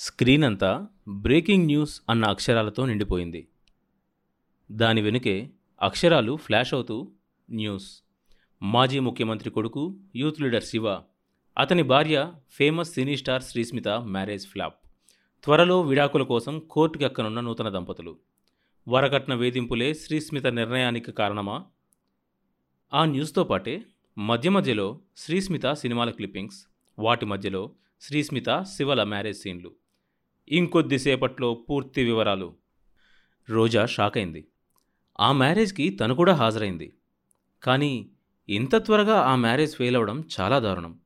Screen అంతా breaking news అన్న అక్షరాలతో నిండిపోయింది. దాని వెనుకే అక్షరాలు ఫ్లాష్ అవుతూ న్యూస్. మాజీ ముఖ్యమంత్రి కొడుకు యూత్ లీడర్ శివ అతని భార్య famous cine star Srismitha marriage flop. త్వరలో విడాకుల కోసం కోర్టుకి ఎక్కనున్న నూతన దంపతులు. వరకట్న వేధింపులే శ్రీస్మిత నిర్ణయానికి కారణమా? ఆ న్యూస్తో పాటే మధ్య మధ్యలో శ్రీస్మిత సినిమాల క్లిప్పింగ్స్ వాటి మధ్యలో శ్రీస్మిత శివల మ్యారేజ్ సీన్లు. ఇంకొద్దిసేపట్లో పూర్తి వివరాలు. రోజా షాక్ అయింది ఆ మ్యారేజ్కి తను కూడా హాజరైంది కానీ ఇంత త్వరగా ఆ మ్యారేజ్ ఫెయిల్ అవ్వడం చాలా దారుణం.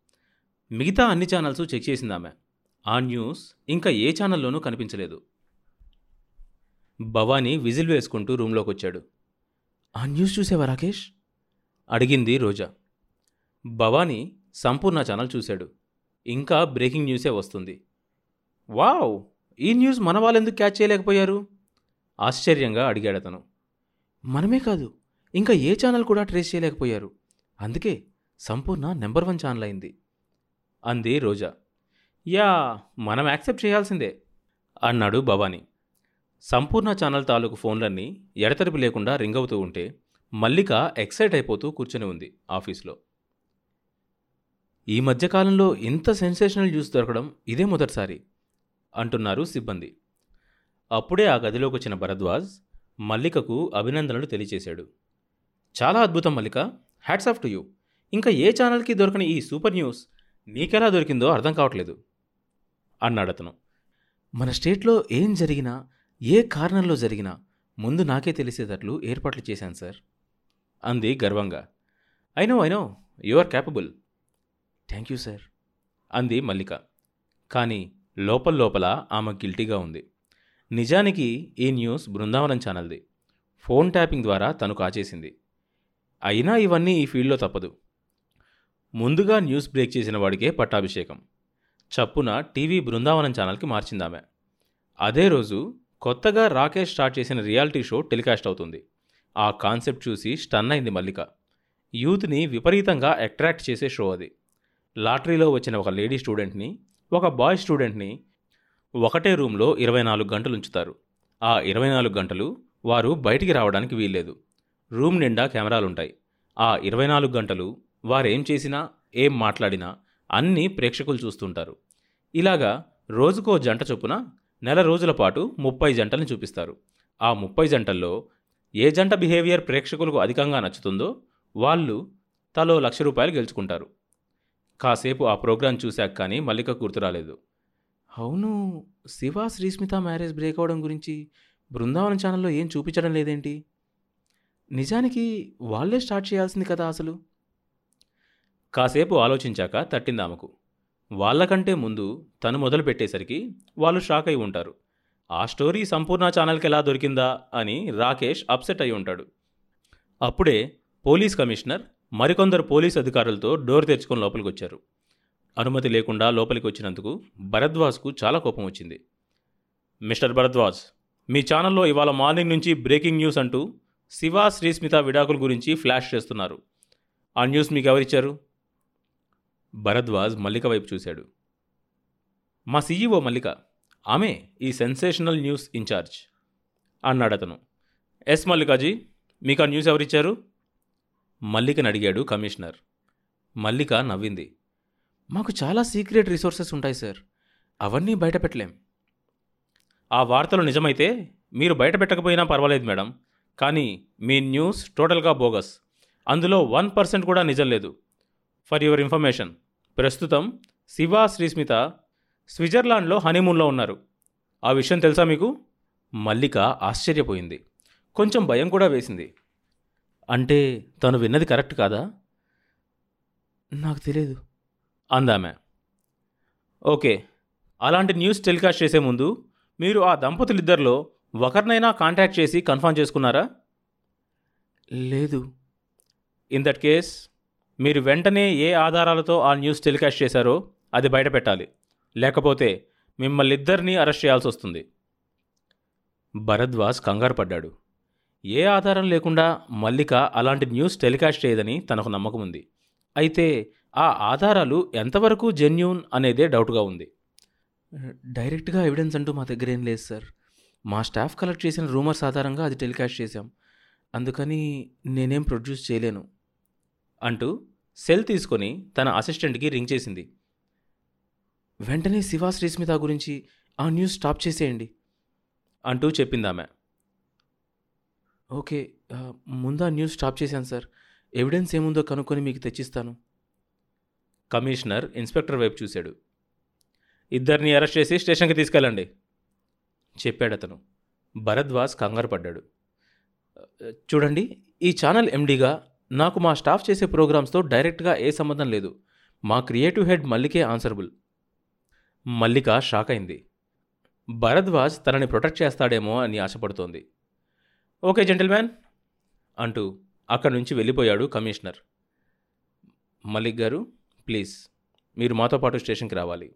మిగతా అన్ని ఛానల్స్ చెక్ చేసింది ఆమె ఆ న్యూస్ ఇంకా ఏ ఛానల్లోనూ కనిపించలేదు. భవానీ విజిల్ వేసుకుంటూ రూమ్లోకి వచ్చాడు ఆ న్యూస్ చూసావా రాకేష్? అడిగింది రోజా. భవానీ సంపూర్ణ ఛానల్ చూశాడు. ఇంకా బ్రేకింగ్ న్యూసే వస్తుంది. వావ్! ఈ న్యూస్ మన వాళ్ళెందుకు క్యాచ్ చేయలేకపోయారు? ఆశ్చర్యంగా అడిగాడు అతను. మనమే కాదు ఇంకా ఏ ఛానల్ కూడా ట్రేస్ చేయలేకపోయారు. అందుకే సంపూర్ణ నెంబర్ వన్ ఛానల్ అయింది. అంది రోజా. యా మనం యాక్సెప్ట్ చేయాల్సిందే అన్నాడు భవానీ. సంపూర్ణ ఛానల్ తాలూకు ఫోన్లన్నీ ఎడతెరిపి లేకుండా రింగ్ అవుతూ ఉంటే మల్లిక ఎక్సైట్ అయిపోతూ కూర్చొని ఉంది ఆఫీస్లో. ఈ మధ్యకాలంలో ఇంత సెన్సేషనల్ న్యూస్ దొరకడం ఇదే మొదటిసారి అంటున్నారు సిబ్బంది. అప్పుడే ఆ గదిలోకి వచ్చిన భరద్వాజ్ మల్లికకు అభినందనలు తెలియచేశాడు. చాలా అద్భుతం Mallika. Hats off to you. ఇంకా ఏ ఛానల్కి దొరకని ఈ సూపర్ న్యూస్ నీకెలా దొరికిందో అర్థం కావట్లేదు అన్నాడతను మన స్టేట్లో ఏం జరిగినా ఏ కారణంలో జరిగినా ముందు నాకే తెలిసేటట్లు ఏర్పాట్లు చేశాను సార్ అంది గర్వంగా. I know I know you are capable. Thank you sir అంది మల్లిక. కానీ లోపల ఆమె గిల్టీగా ఉంది. నిజానికి ఈ న్యూస్ బృందావనం ఛానల్ది. ఫోన్ ట్యాపింగ్ ద్వారా తను కాచేసింది. అయినా ఇవన్నీ ఈ ఫీల్డ్లో తప్పదు. ముందుగా న్యూస్ బ్రేక్ చేసిన వాడికే పట్టాభిషేకం. చప్పున టీవీ బృందావనం ఛానల్కి మార్చిందామె. అదే రోజు కొత్తగా రాకేష్ స్టార్ట్ చేసిన రియాలిటీ షో టెలికాస్ట్ అవుతుంది. ఆ కాన్సెప్ట్ చూసి స్టన్ అయింది మల్లిక. యూత్ని విపరీతంగా అట్రాక్ట్ చేసే షో అది. లాటరీలో వచ్చిన ఒక లేడీ స్టూడెంట్ని ఒక బాయ్ స్టూడెంట్ని ఒకటే రూమ్లో ఇరవై నాలుగు గంటలు ఉంచుతారు. ఆ ఇరవై నాలుగు గంటలు వారు బయటికి రావడానికి వీల్లేదు. రూమ్ నిండా కెమెరాలుంటాయి. ఆ ఇరవై నాలుగు గంటలు వారేం చేసినా ఏం మాట్లాడినా అన్నీ ప్రేక్షకులు చూస్తుంటారు. ఇలాగా రోజుకో జంట చొప్పున నెల రోజుల పాటు ముప్పై జంటల్ని చూపిస్తారు. ఆ ముప్పై జంటల్లో ఏ జంట బిహేవియర్ ప్రేక్షకులకు అధికంగా నచ్చుతుందో వాళ్ళు తలో లక్ష రూపాయలు గెలుచుకుంటారు. కాసేపు ఆ ప్రోగ్రాం చూశాక కానీ మల్లిక గుర్తురాలేదు. అవును శివ శ్రీస్మిత మ్యారేజ్ బ్రేక్ అవడం గురించి బృందావనం ఛానల్లో ఏం చూపించడం లేదేంటి? నిజానికి వాళ్ళే స్టార్ట్ చేయాల్సింది కదా అసలు? కాసేపు ఆలోచించాక తట్టింది ఆమెకు. వాళ్ళకంటే ముందు తను మొదలు పెట్టేసరికి వాళ్ళు షాక్ అయి ఉంటారు. ఆ స్టోరీ సంపూర్ణ ఛానల్కి ఎలా దొరికిందా అని రాకేష్ అప్సెట్ అయి ఉంటాడు. అప్పుడే పోలీస్ కమిషనర్ మరికొందరు పోలీస్ అధికారులతో డోర్ తెరుచుకొని లోపలికి వచ్చారు అనుమతి లేకుండా లోపలికి వచ్చినందుకు భరద్వాజ్కు చాలా కోపం వచ్చింది. మిస్టర్ భరద్వాజ్ మీ ఛానల్లో ఇవాళ మార్నింగ్ నుంచి బ్రేకింగ్ న్యూస్ అంటూ శివ శ్రీస్మిత విడాకుల గురించి ఫ్లాష్ చేస్తున్నారు. ఆ న్యూస్ మీకు ఎవరిచ్చారు భరద్వాజ్ మల్లిక వైపు చూశాడు. మా సీఈఓ మల్లిక ఆమె ఈ సెన్సేషనల్ న్యూస్ ఇన్ఛార్జ్ అన్నాడతను. ఎస్ మల్లికాజీ మీకు ఆ న్యూస్ ఎవరిచ్చారు? మల్లికను అడిగాడు కమిషనర్. మల్లిక నవ్వింది. మాకు చాలా సీక్రెట్ రిసోర్సెస్ ఉంటాయి సార్. అవన్నీ బయట పెట్టలేం ఆ వార్తలు నిజమైతే మీరు బయట పెట్టకపోయినా పర్వాలేదు మేడం. కానీ మీ న్యూస్ టోటల్గా బోగస్. అందులో వన్ పర్సెంట్ కూడా నిజం లేదు. For your information. ప్రస్తుతం శివ శ్రీస్మిత స్విట్జర్లాండ్లో హనీమూన్లో ఉన్నారు. ఆ విషయం తెలుసా మీకు? మల్లిక ఆశ్చర్యపోయింది. కొంచెం భయం కూడా వేసింది. అంటే తను విన్నది కరెక్ట్ కాదా? నాకు తెలియదు అందామె. ఓకే. అలాంటి న్యూస్ టెలికాస్ట్ చేసే ముందు మీరు ఆ దంపతులిద్దరిలో ఒకరినైనా కాంటాక్ట్ చేసి కన్ఫర్మ్ చేసుకున్నారా? లేదు. ఇన్ దట్ కేస్ మీరు వెంటనే ఏ ఆధారాలతో ఆ న్యూస్ టెలికాస్ట్ చేశారో అది బయట పెట్టాలి. లేకపోతే మిమ్మల్ని ఇద్దరినీ అరెస్ట్ చేయాల్సి వస్తుంది. భరద్వాజ్ కంగారు పడ్డాడు. ఏ ఆధారం లేకుండా మల్లిక అలాంటి న్యూస్ టెలికాస్ట్ చేయదని తనకు నమ్మకం ఉంది. అయితే ఆ ఆధారాలు ఎంతవరకు జెన్యూన్ అనేదే డౌట్గా ఉంది. డైరెక్ట్గా ఎవిడెన్స్ అంటూ మా దగ్గర ఏం లేదు సార్. మా స్టాఫ్ కలెక్ట్ చేసిన రూమర్స్ ఆధారంగా అది టెలికాస్ట్ చేశాం. అందుకని నేనేం ప్రొడ్యూస్ చేయలేను. అంటూ సెల్ తీసుకొని తన అసిస్టెంట్కి రింగ్ చేసింది. వెంటనే శివా శ్రీస్మిత గురించి ఆ న్యూస్ స్టాప్ చేసేయండి. అంటూ చెప్పింది ఆమె ఓకే ముందా న్యూస్ స్టాప్ చేశాను సార్. ఎవిడెన్స్ ఏముందో కనుక్కొని మీకు తెచ్చిస్తాను. కమిషనర్ ఇన్స్పెక్టర్ వైపు చూశాడు. ఇద్దరిని అరెస్ట్ చేసి స్టేషన్కి తీసుకెళ్ళండి చెప్పాడు అతను. భరద్వాజ్ కంగారు పడ్డాడు. చూడండి ఈ ఛానల్ ఎండీగా నాకు మా స్టాఫ్ చేసే ప్రోగ్రామ్స్తో డైరెక్ట్గా ఏ సంబంధం లేదు. మా క్రియేటివ్ హెడ్ మల్లికే ఆన్సరబుల్. మల్లిక షాక్ అయింది. భరద్వాజ్ తనని ప్రొటెక్ట్ చేస్తాడేమో అని ఆశపడుతోంది. ఓకే జెంటిల్మ్యాన్ అంటూ అక్కడి నుంచి వెళ్ళిపోయాడు కమిషనర్. మల్లిక్ గారు ప్లీజ్ మీరు మాతో పాటు స్టేషన్కి రావాలి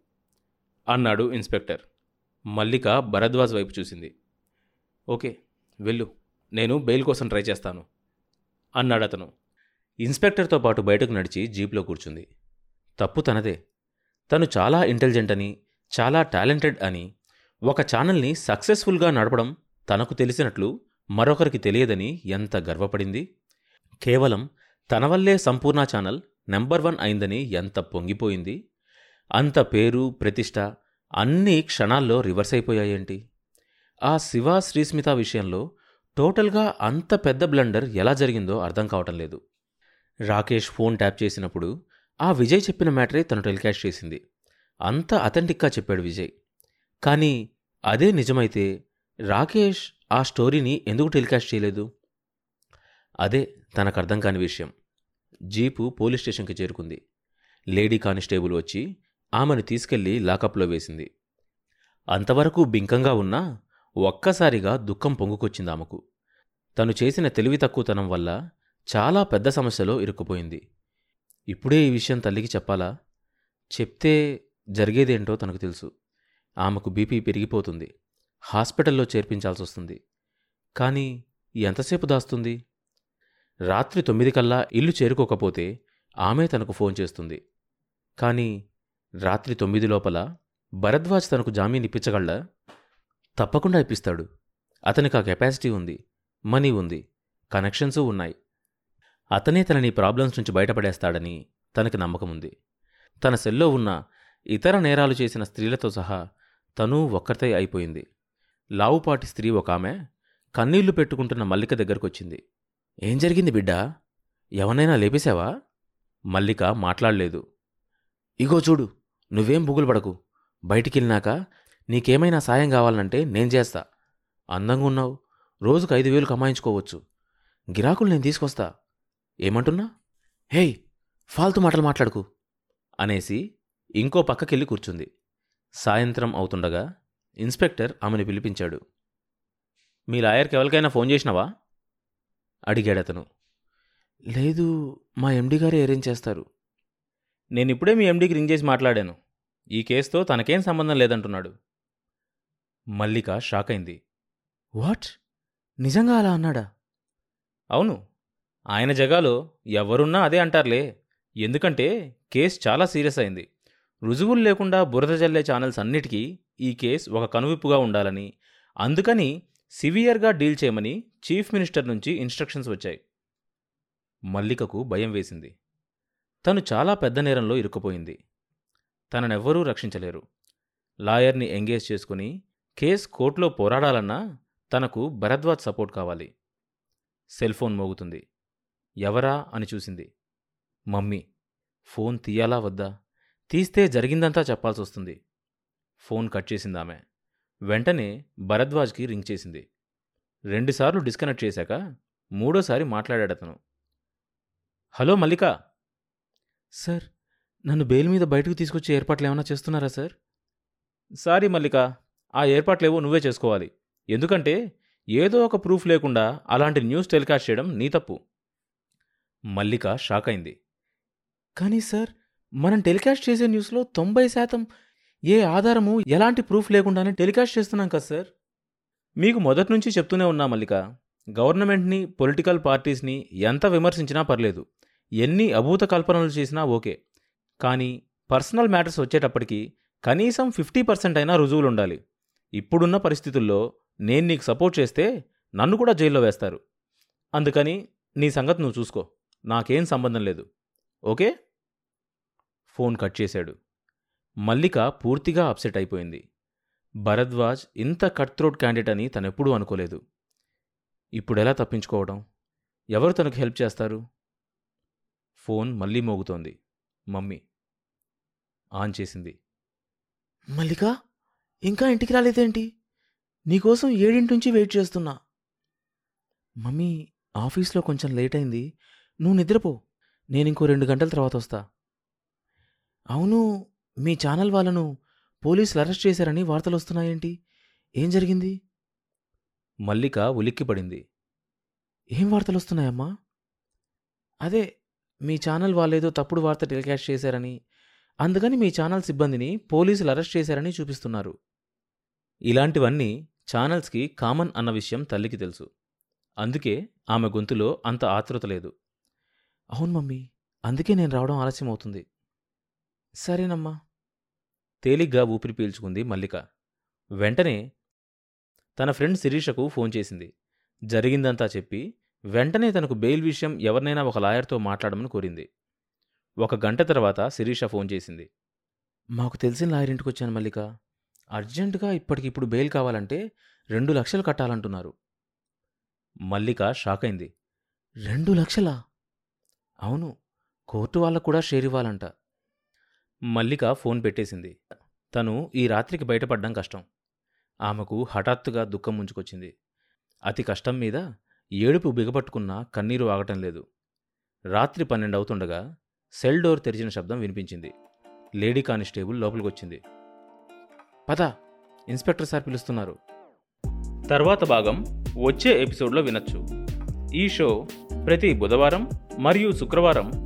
అన్నాడు ఇన్స్పెక్టర్. మల్లిక భరద్వాజ్ వైపు చూసింది. ఓకే వెళ్ళు నేను బెయిల్ కోసం ట్రై చేస్తాను అన్నాడు అతను. ఇన్స్పెక్టర్తో పాటు బయటకు నడిచి జీప్లో కూర్చుంది. తప్పు తనదే. తను చాలా ఇంటెలిజెంట్ అని చాలా టాలెంటెడ్ అని ఒక ఛానల్ని సక్సెస్ఫుల్గా నడపడం తనకు తెలిసినట్లు మరొకరికి తెలియదని ఎంత గర్వపడింది? కేవలం తన వల్లే సంపూర్ణ ఛానల్ నెంబర్ వన్ అయిందని ఎంత పొంగిపోయింది? అంత పేరు ప్రతిష్ట అన్నీ క్షణాల్లో రివర్స్ అయిపోయాయేంటి? ఆ శివ శ్రీస్మిత విషయంలో టోటల్గా అంత పెద్ద బ్లండర్ ఎలా జరిగిందో అర్థం కావటం లేదు. రాకేష్ ఫోన్ ట్యాప్ చేసినప్పుడు ఆ విజయ్ చెప్పిన మ్యాటరే తను టెలికాస్ట్ చేసింది. అంత అథెంటిక్గా చెప్పాడు విజయ్. కానీ అదే నిజమైతే రాకేష్ ఆ స్టోరీని ఎందుకు టెలికాస్ట్ చేయలేదు? అదే తనకు అర్థం కాని విషయం. జీపు పోలీస్ స్టేషన్కి చేరుకుంది. లేడీ కానిస్టేబుల్ వచ్చి ఆమెను తీసుకెళ్ళి లాకప్లో వేసింది. అంతవరకు బింకంగా ఉన్నా ఒక్కసారిగా దుఃఖం పొంగుకొచ్చింది ఆమెకు. తను చేసిన తెలివి తక్కువతనం వల్ల చాలా పెద్ద సమస్యలో ఇరుక్కుపోయింది. ఇప్పుడే ఈ విషయం తల్లికి చెప్పాలా? చెప్తే జరిగేదేంటో తనకు తెలుసు. ఆమెకు బీపీ పెరిగిపోతుంది. హాస్పిటల్లో చేర్పించాల్సి వస్తుంది కానీ ఎంతసేపు దాస్తుంది? రాత్రి తొమ్మిది కల్లా ఇల్లు చేరుకోకపోతే ఆమె తనకు ఫోన్ చేస్తుంది. కానీ రాత్రి తొమ్మిది లోపల భరద్వాజ్ తనకు జామీన్ ఇప్పించగలడా? తప్పకుండా ఇప్పిస్తాడు. అతనికి ఆ కెపాసిటీ ఉంది మనీ ఉంది కనెక్షన్స్ ఉన్నాయి. అతనే తనని ప్రాబ్లమ్స్ నుంచి బయటపడేస్తాడని తనకి నమ్మకం ఉంది. తన సెల్లో ఉన్న ఇతర నేరాలు చేసిన స్త్రీలతో సహా తనూ ఒక్కరితే అయిపోయింది. లావుపాటి స్త్రీ ఒక ఆమె కన్నీళ్ళు పెట్టుకుంటున్న మల్లిక దగ్గరకొచ్చింది. ఏం జరిగింది బిడ్డా? ఎవనైనా లేపేశావా? మల్లిక మాట్లాడలేదు. ఇగో చూడు నువ్వేం బుగులు పడకు. బయటికెళ్ళినాక నీకేమైనా సాయం కావాలంటే నేను చేస్తా. అందంగా ఉన్నావు. రోజుకు ఐదు వేలు కమాయించుకోవచ్చు. గిరాకులు నేను తీసుకొస్తా. ఏమంటున్నా? హేయ్ ఫాల్తు మాటలు మాట్లాడుకు అనేసి ఇంకో పక్కకెళ్ళి కూర్చుంది. సాయంత్రం అవుతుండగా ఇన్స్పెక్టర్ ఆమెను పిలిపించాడు. మీ లాయర్కి ఎవరికైనా ఫోన్ చేసినావా? అడిగాడతను లేదు మా ఎండి గారే అరేంజ్ చేస్తారు. నేను ఇప్పుడే మీ ఎండీకి రింగ్ చేసి మాట్లాడాను. ఈ కేసుతో తనకేం సంబంధం లేదంటున్నాడు. మల్లిక షాక్ అయింది. వాట్? నిజంగా అలా అన్నాడా? అవును. ఆయన జగాలో ఎవరున్నా అదే అంటారులే. ఎందుకంటే కేసు చాలా సీరియస్ అయింది. రుజువులు లేకుండా బురద జల్లే ఛానల్స్ అన్నిటికీ ఈ కేసు ఒక కనువిప్పుగా ఉండాలని అందుకని సివియర్గా డీల్ చేయమని చీఫ్ మినిస్టర్ నుంచి ఇన్స్ట్రక్షన్స్ వచ్చాయి. మల్లికకు భయం వేసింది. తను చాలా పెద్ద నేరంలో ఇరుక్కుపోయింది. తననెవ్వరూ రక్షించలేరు. లాయర్ని ఎంగేజ్ చేసుకుని కేసు కోర్టులో పోరాడాలన్నా తనకు భరద్వాజ్ సపోర్ట్ కావాలి. సెల్ ఫోన్ మోగుతుంది. ఎవరా అని చూసింది. మమ్మీ ఫోన్ తీయాలా వద్దా? తీస్తే జరిగిందంతా చెప్పాల్సి వస్తుంది ఫోన్ కట్ చేసింది ఆమె వెంటనే భరద్వాజ్కి రింగ్ చేసింది. రెండుసార్లు డిస్కనెక్ట్ చేశాక మూడోసారి మాట్లాడాడతను. హలో మల్లిక! సార్ నన్ను బెయిల్ మీద బయటకు తీసుకొచ్చే ఏర్పాట్లు ఏమైనా చేస్తున్నారా సార్? సారీ మల్లిక ఆ ఏర్పాట్లేవో నువ్వే చేసుకోవాలి. ఎందుకంటే ఏదో ఒక ప్రూఫ్ లేకుండా అలాంటి న్యూస్ టెలికాస్ట్ చేయడం నీ తప్పు. మల్లిక షాక్ అయింది కానీ సార్ మనం టెలికాస్ట్ చేసే న్యూస్లో తొంభై శాతం ఏ ఆధారము ఎలాంటి ప్రూఫ్ లేకుండానే టెలికాస్ట్ చేస్తున్నాం కదా సార్? మీకు మొదటి నుంచి చెప్తూనే ఉన్నా మల్లిక. గవర్నమెంట్ని పొలిటికల్ పార్టీస్ని ఎంత విమర్శించినా పర్లేదు. ఎన్ని అభూత కల్పనలు చేసినా ఓకే. కానీ పర్సనల్ మ్యాటర్స్ వచ్చేటప్పటికి కనీసం ఫిఫ్టీ పర్సెంట్ అయినా రుజువులు ఉండాలి. ఇప్పుడున్న పరిస్థితుల్లో నేను నీకు సపోర్ట్ చేస్తే నన్ను కూడా జైల్లో వేస్తారు. అందుకని నీ సంగతి నువ్వు చూసుకో. నాకేం సంబంధం లేదు. ఓకే? ఫోన్ కట్ చేశాడు. మల్లిక పూర్తిగా అప్సెట్ అయిపోయింది. భరద్వాజ్ ఇంత కట్ త్రోట్ క్యాండిడేట్ అని తనెప్పుడూ అనుకోలేదు. ఇప్పుడెలా తప్పించుకోవడం? ఎవరు తనకు హెల్ప్ చేస్తారు? ఫోన్ మళ్ళీ మోగుతోంది. మమ్మీ. ఆన్ చేసింది. మల్లిక ఇంకా ఇంటికి రాలేదేంటి? నీకోసం ఏడింటి నుంచి వెయిట్ చేస్తున్నా. మమ్మీ ఆఫీస్లో కొంచెం లేట్ అయింది. నువ్వు నిద్రపో. నేను ఇంకో రెండు గంటల తర్వాత వస్తా. అవును మీ ఛానల్ వాళ్ళను పోలీసులు అరెస్ట్ చేశారని వార్తలు వస్తున్నాయేంటి? ఏం జరిగింది? మల్లిక ఉలిక్కిపడింది. ఏం వార్తలు వస్తున్నాయమ్మా? అదే మీ ఛానల్ వాళ్ళేదో తప్పుడు వార్త టెలికాస్ట్ చేశారని అందుకని మీ ఛానల్ సిబ్బందిని పోలీసులు అరెస్ట్ చేశారని చూపిస్తున్నారు. ఇలాంటివన్నీ ఛానల్స్కి కామన్ అన్న విషయం తల్లికి తెలుసు. అందుకే ఆమె గొంతులో అంత ఆతృత లేదు. అవును మమ్మీ అందుకే నేను రావడం ఆలస్యం అవుతుంది సరేనమ్మా. తేలిగ్గా ఊపిరి పీల్చుకుంది మల్లిక. వెంటనే తన ఫ్రెండ్ శిరీషకు ఫోన్ చేసింది. జరిగిందంతా చెప్పి వెంటనే తనకు బెయిల్ విషయం ఎవరినైనా ఒక లాయర్తో మాట్లాడమని కోరింది. ఒక గంట తర్వాత శిరీష ఫోన్ చేసింది. మాకు తెలిసిన లాయర్ ఇంటికి వచ్చాను మల్లిక. అర్జెంటుగా ఇప్పటికిప్పుడు బెయిల్ కావాలంటే రెండు లక్షలు కట్టాలంటున్నారు. మల్లిక షాక్ అయింది. రెండు లక్షలా? అవును. కోర్టు వాళ్ళకు కూడా షేర్ ఇవ్వాలంట. మల్లిక ఫోన్ పెట్టేసింది. తను ఈ రాత్రికి బయటపడ్డం కష్టం. ఆమెకు హఠాత్తుగా దుఃఖం ముంచుకొచ్చింది. అతి కష్టం మీద ఏడుపు బిగపట్టుకున్నా కన్నీరు ఆగటం లేదు. రాత్రి పన్నెండు అవుతుండగా సెల్ డోర్ తెరిచిన శబ్దం వినిపించింది. లేడీ కానిస్టేబుల్ లోపలికొచ్చింది. పద ఇన్స్పెక్టర్ సార్ పిలుస్తున్నారు. తర్వాత భాగం వచ్చే ఎపిసోడ్లో వినొచ్చు. ఈ షో ప్రతి బుధవారం మరియు శుక్రవారం